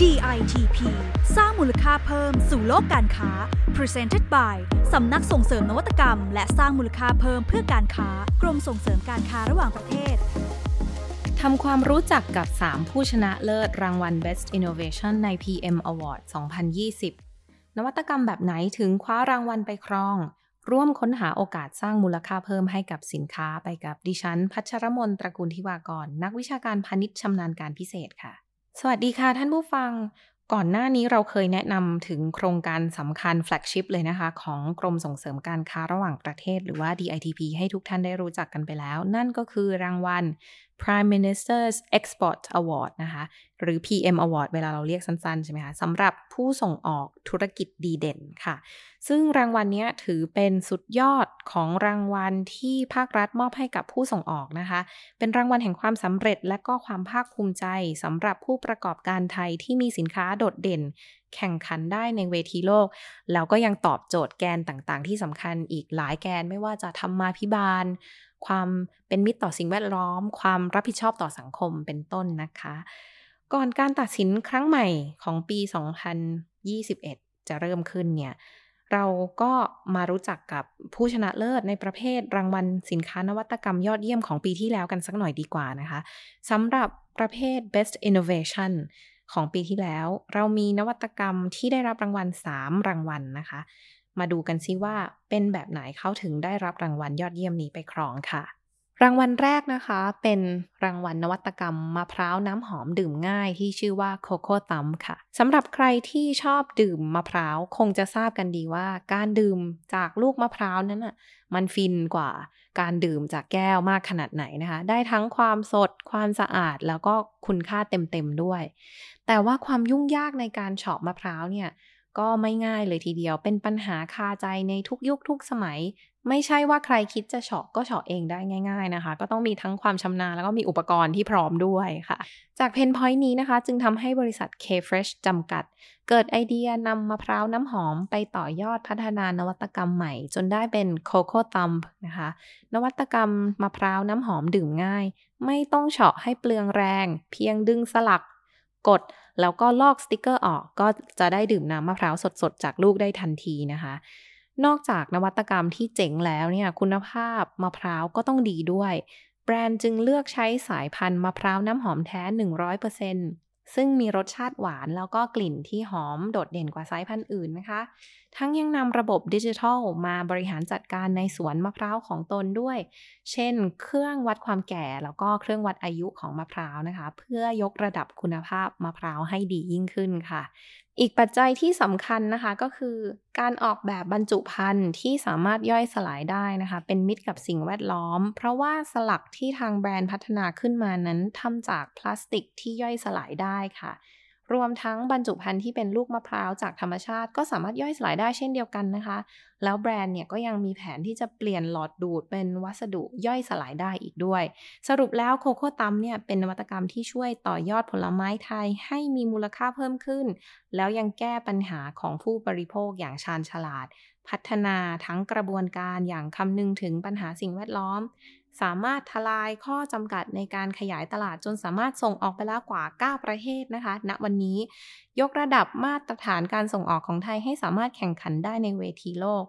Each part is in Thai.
DITP สร้างมูลค่าเพิ่มสู่โลกการค้า Presented by สำนักส่งเสริมนวัตกรรม และสร้างมูลค่าเพิ่มเพื่อการค้ากรมส่งเสริมการค้าระหว่างประเทศทำความรู้จักกับ 3 ผู้ชนะเลิศรางวัล Best Innovation ใน PM Award 2020 นวัตกรรมแบบไหนถึงคว้ารางวัลไปครอง ร่วมค้นหาโอกาสสร้างมูลค่าเพิ่มให้กับสินค้าไปกับดิฉัน พัชรมนตระกูลทิวากร นักวิชาการพาณิชย์ชำนาญการพิเศษค่ะ สวัสดีค่ะท่านผู้ฟัง ก่อนหน้านี้เราเคยแนะนำถึงโครงการสำคัญแฟลกชิพเลยนะคะ ของกรมส่งเสริมการค้าระหว่างประเทศ หรือว่า DITP ให้ทุกท่านได้รู้จักกันไปแล้ว นั่นก็คือรางวัล Prime Minister's Export Award นะคะ หรือ PM Award เวลาเราเรียกสั้นๆ ใช่ไหมคะสำหรับผู้ส่งออกธุรกิจดีเด่นค่ะ ซึ่งรางวัลนี้ถือเป็นสุดยอดของรางวัลที่ภาครัฐมอบให้กับผู้ส่งออกนะคะ เป็นรางวัลแห่งความสำเร็จและก็ความภาคภูมิใจสำหรับผู้ประกอบการไทยที่มีสินค้าโดดเด่น แข่งขันได้ในเวทีโลก แล้วก็ยังตอบโจทย์แกนต่างๆ ที่สำคัญอีกหลายแกนไม่ว่าจะทำมาพิบาล ความเป็นมิตรต่อสิ่งแวดล้อม ความรับผิดชอบต่อสังคมเป็นต้นนะคะ ก่อนการตัดสินครั้งใหม่ของปี 2021 จะเริ่มขึ้นเนี่ยเราก็มารู้จักกับผู้ชนะเลิศในประเภทรางวัลสินค้านวัตกรรมยอดเยี่ยมของปีที่แล้วกันสักหน่อยดีกว่านะคะสำหรับประเภท best innovation ของปีที่แล้ว เรามีนวัตกรรมที่ได้รับรางวัล 3 รางวัลนะคะ มาดูกันซิว่าเป็นแบบไหนเขาถึงได้รับรางวัลยอดเยี่ยมนี้ไปครองค่ะ รางวัลแรกนะคะ เป็นรางวัลนวัตกรรมมะพร้าวน้ำหอมดื่มง่ายที่ชื่อว่าโคโค่ตัมค่ะสำหรับใครที่ชอบดื่มมะพร้าวคงจะทราบกันดีว่า การดื่มจากลูกมะพร้าวนั้นอะมันฟินกว่าการดื่มจากแก้วมากขนาดไหนนะคะ ได้ทั้งความสด ความสะอาดแล้วก็คุณค่าเต็มๆด้วย แต่ว่าความยุ่งยากในการเฉาะมะพร้าวเนี่ย ก็ไม่ง่ายเลยทีเดียว เป็นปัญหาคาใจในทุกยุคทุกสมัย ไม่ใช่ว่าใครคิดจะเฉาะก็เฉาะเองได้ง่าย ๆนะคะ ก็ต้องมีทั้งความชำนาญแล้วก็มีอุปกรณ์ที่พร้อมด้วยค่ะ จาก pain point นี้นะคะ จึงทำให้บริษัท K-Fresh จำกัด เกิดไอเดียนำมะพร้าวน้ำหอมไปต่อยอดพัฒนานวัตกรรมใหม่ จนได้เป็น Coco Thumb นะคะ นวัตกรรมมะพร้าวน้ำหอมดื่มง่าย ไม่ต้องเฉาะให้เปลืองแรง เพียงดึงสลัก กดแล้วก็ลอกสติกเกอร์ออกก็จะได้ดื่มน้ำมะพร้าวสดๆ จากลูกได้ทันทีนะคะ นอกจากนวัตกรรมที่เจ๋งแล้วเนี่ยคุณภาพมะพร้าวก็ต้องดีด้วย แบรนด์จึงเลือกใช้สายพันธุ์มะพร้าวน้ำหอมแท้ 100%ซึ่งมีรสชาติหวานแล้วก็กลิ่นที่หอมโดดเด่นกว่าสายพันธุ์อื่นนะคะ ทั้งยังนำระบบดิจิทัลมาบริหารจัดการในสวนมะพร้าวของตนด้วย เช่น เครื่องวัดความแก่แล้วก็เครื่องวัดอายุของมะพร้าวนะคะ เพื่อยกระดับคุณภาพมะพร้าวให้ดียิ่งขึ้นค่ะ อีกปัจจัยที่สำคัญนะคะก็คือ การออกแบบบรรจุภัณฑ์ที่สามารถย่อยสลายได้นะคะ เป็นมิตรกับสิ่งแวดล้อม เพราะว่าสลักที่ทางแบรนด์พัฒนาขึ้นมานั้นทำจากพลาสติกที่ย่อยสลายได้ค่ะ รวมทั้งบรรจุภัณฑ์ที่เป็นลูกมะพร้าวจากธรรมชาติ ก็สามารถย่อยสลายได้เช่นเดียวกันนะคะ แล้วแบรนด์เนี่ยก็ยังมีแผนที่จะเปลี่ยนหลอดดูดเป็นวัสดุย่อยสลายได้อีกด้วย สรุปแล้วโคโค่ตัมเนี่ยเป็นนวัตกรรมที่ช่วยต่อยอดผลไม้ไทยให้มีมูลค่าเพิ่มขึ้น แล้วยังแก้ปัญหาของผู้บริโภคอย่างชาญฉลาด พัฒนาทั้งกระบวนการอย่างคำนึงถึงปัญหาสิ่งแวดล้อม สามารถทลายข้อจำกัดในการขยายตลาดจนสามารถส่งออกไปแล้วกว่า 9 ประเทศนะคะณวันนี้ยกระดับมาตรฐานการส่งออกของไทยให้สามารถแข่งขันได้ในเวทีโลก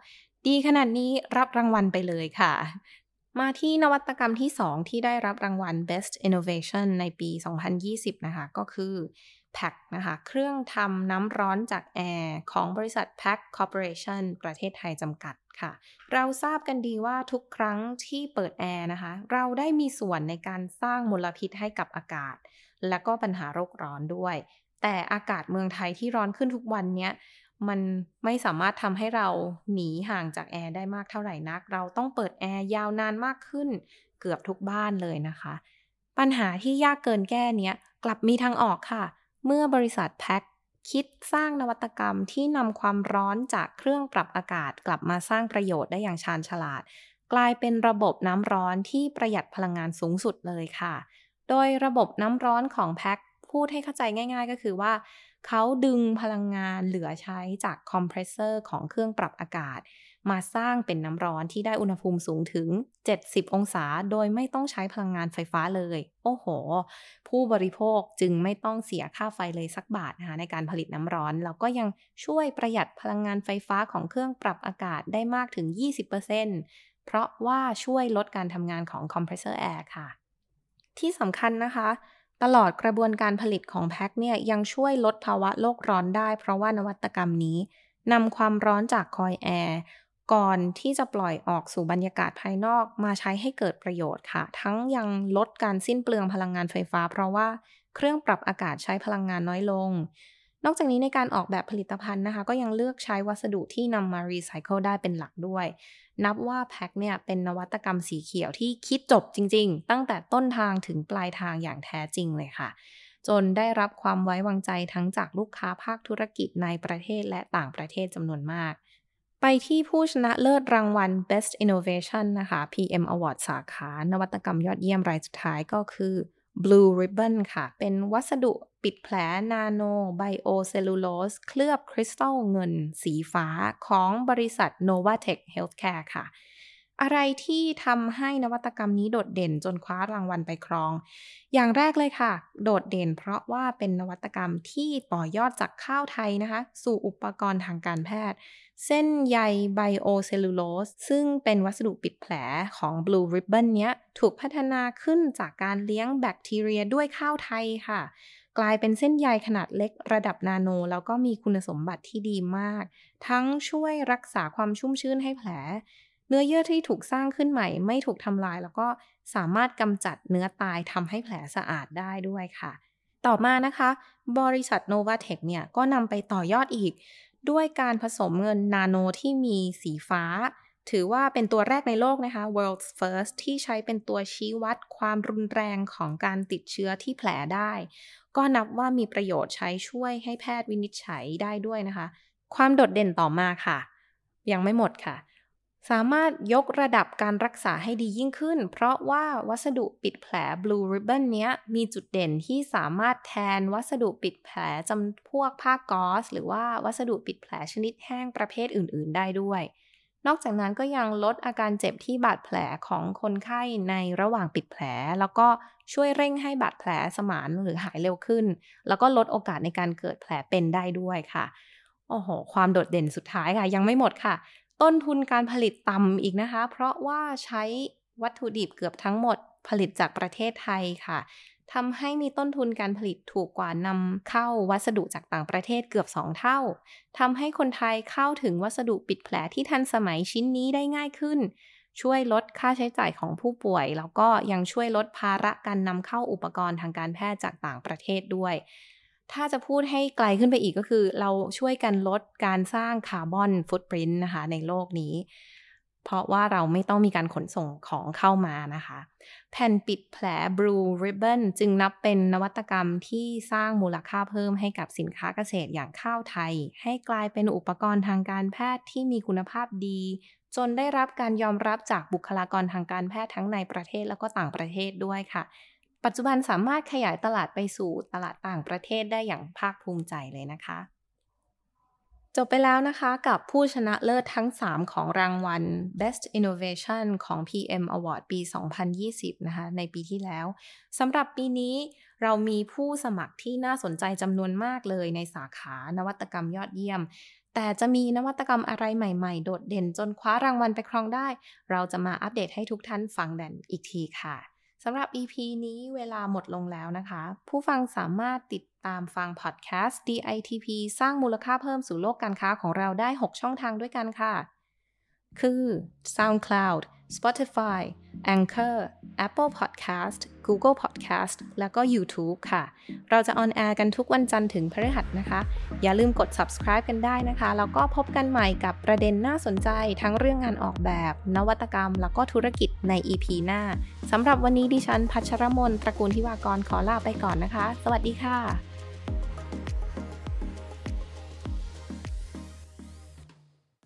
ดีขนาดนี้รับรางวัลไปเลยค่ะ มาที่นวัตกรรมที่ 2 ที่ได้รับรางวัล Best Innovation ในปี 2020 นะคะ ก็คือ PAC นะคะ เครื่องทำน้ำร้อนจากแอร์ของบริษัท PAC Corporation ประเทศไทยจำกัดค่ะ เราทราบกันดีว่าทุกครั้งที่เปิดแอร์นะคะ เราได้มีส่วนในการสร้างมลพิษให้กับอากาศ และก็ปัญหาโรคร้อนด้วย แต่อากาศเมืองไทยที่ร้อนขึ้นทุกวันเนี้ยมันไม่สามารถทำให้เราหนีห่างจากแอร์ได้มากเท่าไหร่นัก เราต้องเปิดแอร์ยาวนานมากขึ้น เกือบทุกบ้านเลยนะคะ ปัญหาที่ยากเกินแก้เนี้ยกลับมีทางออกค่ะ เมื่อบริษัทแพ็คคิดสร้างนวัตกรรมที่นำความร้อนจากเครื่องปรับอากาศกลับมาสร้างประโยชน์ได้อย่างชาญฉลาด กลายเป็นระบบน้ำร้อนที่ประหยัดพลังงานสูงสุดเลยค่ะ โดยระบบน้ำร้อนของ PAC พูดให้เข้าใจง่าย ๆ ก็คือว่า เขาดึงพลังงานเหลือใช้จากคอมเพรสเซอร์ของเครื่องปรับอากาศ มาสร้างเป็นน้ำร้อนที่ได้อุณหภูมิสูงถึง 70 องศา โดยไม่ต้องใช้พลังงานไฟฟ้าเลย โอ้โห ผู้บริโภคจึงไม่ต้องเสียค่าไฟเลยสักบาทนะคะในการผลิตน้ำร้อน แล้วก็ยังช่วยประหยัดพลังงานไฟฟ้าของเครื่องปรับอากาศได้มากถึง 20%เพราะว่าช่วยลดการทำงานของคอมเพรสเซอร์แอร์ค่ะ ที่สำคัญนะคะ ตลอดกระบวนการผลิตของแพ็คเนี่ยยังช่วยลดภาวะโลกร้อนได้ เพราะว่านวัตกรรมนี้นำความร้อนจากคอยแอร์ก่อนที่จะปล่อยออกสู่บรรยากาศภายนอกมาใช้ให้เกิดประโยชน์ค่ะ ทั้งยังลดการสิ้นเปลืองพลังงานไฟฟ้า เพราะว่าเครื่องปรับอากาศใช้พลังงานน้อยลง นอกจากนี้ในการออกแบบผลิตภัณฑ์นะคะ ก็ยังเลือกใช้วัสดุที่นำมารีไซเคิลได้เป็นหลักด้วย นับว่า PAC เนี่ยเป็นนวัตกรรมสีเขียวที่คิดจบจริง ๆ ตั้งแต่ต้นทางถึงปลายทางอย่างแท้จริงเลยค่ะ จนได้รับความไว้วางใจทั้งจากลูกค้าภาคธุรกิจในประเทศและต่างประเทศจำนวนมาก ไปที่ผู้ชนะเลิศรางวัล Best Innovation นะคะ PM Award สาขานวัตกรรมยอดเยี่ยมรายสุดท้ายก็คือ Blue Ribbon ค่ะ เป็นวัสดุปิดแผลนาโนไบโอเซลลูโลสเคลือบคริสตัลเงินสีฟ้าของบริษัท Novatech Healthcare ค่ะ อะไรที่ทำให้นวัตกรรมนี้โดดเด่นจนคว้ารางวัลไปครอง อย่างแรกเลยค่ะ โดดเด่นเพราะว่าเป็นนวัตกรรมที่ต่อยอดจากข้าวไทยนะคะ สู่อุปกรณ์ทางการแพทย์ เส้นใยไบโอเซลลูโลสซึ่งเป็นวัสดุปิดแผลของ Blue Ribbon เนี้ย ถูกพัฒนาขึ้นจากการเลี้ยงแบคทีเรียด้วยข้าวไทยค่ะ กลายเป็นเส้นใยขนาดเล็กระดับนาโน แล้วก็มีคุณสมบัติที่ดีมาก ทั้งช่วยรักษาความชุ่มชื้นให้แผล นื้อเยื่อที่ถูกสร้างขึ้นใหม่ ไม่ถูกทำลาย แล้วก็สามารถกำจัดเนื้อตายทำให้แผลสะอาดได้ด้วยค่ะ ต่อมานะคะ บริษัท Novatech เนี่ยก็นำไปต่อยอดอีก ด้วยการผสมเงินนาโนที่มีสีฟ้า ถือว่าเป็นตัวแรกในโลกนะคะ world's first ที่ใช้เป็นตัวชี้วัดความรุนแรงของการติดเชื้อที่แผลได้ ก็นับว่ามีประโยชน์ใช้ช่วยให้แพทย์วินิจฉัยได้ด้วยนะคะ ความโดดเด่นต่อมาค่ะ ยังไม่หมดค่ะ สามารถยกระดับการรักษาให้ดียิ่งขึ้น เพราะว่าวัสดุปิดแผล Blue Ribbon เนี้ยมีจุดเด่นที่สามารถแทนวัสดุปิดแผลจำพวกผ้ากอซหรือว่าวัสดุปิดแผลชนิดแห้งประเภทอื่น ๆ ได้ด้วย นอกจากนั้นก็ยังลดอาการเจ็บที่บาดแผลของคนไข้ในระหว่างปิดแผล แล้วก็ช่วยเร่งให้บาดแผลสมานหรือหายเร็วขึ้น แล้วก็ลดโอกาสในการเกิดแผลเป็นได้ด้วยค่ะโอ้โห ความโดดเด่นสุดท้ายค่ะ ยังไม่หมดค่ะ ต้นทุนการผลิตต่ำอีกนะคะ เพราะว่าใช้วัตถุดิบเกือบทั้งหมดผลิตจากประเทศไทยค่ะทำให้มีต้นทุนการผลิตถูกกว่านำเข้าวัสดุจากต่างประเทศเกือบ 2 เท่าทำให้คนไทยเข้าถึงวัสดุปิดแผลที่ทันสมัยชิ้นนี้ได้ง่ายขึ้น ช่วยลดค่าใช้จ่ายของผู้ป่วย แล้วก็ยังช่วยลดภาระการนำเข้าอุปกรณ์ทางการแพทย์จากต่างประเทศด้วย ถ้าจะพูดให้ไกลขึ้นไปอีกก็คือเราช่วยกันลดการสร้างคาร์บอนฟุตปรินต์นะคะในโลกนี้ เพราะว่าเราไม่ต้องมีการขนส่งของเข้ามานะคะ แผ่นปิดแผล Blue Ribbon จึงนับเป็นนวัตกรรมที่สร้างมูลค่าเพิ่มให้กับสินค้าเกษตรอย่างข้าวไทย ให้กลายเป็นอุปกรณ์ทางการแพทย์ที่มีคุณภาพดี จนได้รับการยอมรับจากบุคลากรทางการแพทย์ทั้งในประเทศแล้วก็ต่างประเทศด้วยค่ะ ปัจจุบันสามารถขยายตลาดไปสู่ตลาดต่างประเทศได้อย่างภาคภูมิใจเลยนะคะ จบไปแล้วนะคะกับผู้ชนะเลิศทั้ง 3 ของรางวัล Best Innovation ของ PM Award ปี 2020 นะคะ ในปีที่แล้วสำหรับปีนี้เรามีผู้สมัครที่น่าสนใจจำนวนมากเลยในสาขานวัตกรรมยอดเยี่ยมแต่จะมีนวัตกรรมอะไรใหม่ๆ โดดเด่นจนคว้ารางวัลไปครองได้ เราจะมาอัปเดตให้ทุกท่านฟังกันอีกทีค่ะ สำหรับ EP นี้เวลาหมดลงแล้วนะคะ ผู้ฟังสามารถติดตามฟังพอดแคสต์ DITP สร้างมูลค่าเพิ่มสู่โลกการค้าของเราได้ 6 ช่องทางด้วยกันค่ะ คือ SoundCloud Spotify Anchor Apple Podcast Google Podcast แล้วก็ YouTube ค่ะ เราจะออนแอร์กันทุกวันจันทร์ถึงพฤหัสนะคะ อย่าลืมกด subscribe กันได้นะคะ แล้วก็พบกันใหม่กับประเด็นน่าสนใจทั้งเรื่องงานออกแบบ นวัตกรรม แล้วก็ธุรกิจใน EP หน้าสำหรับวันนี้ดิฉันพัชรมนตระกูลทิวากรขอลาไปก่อนนะคะ สวัสดีค่ะ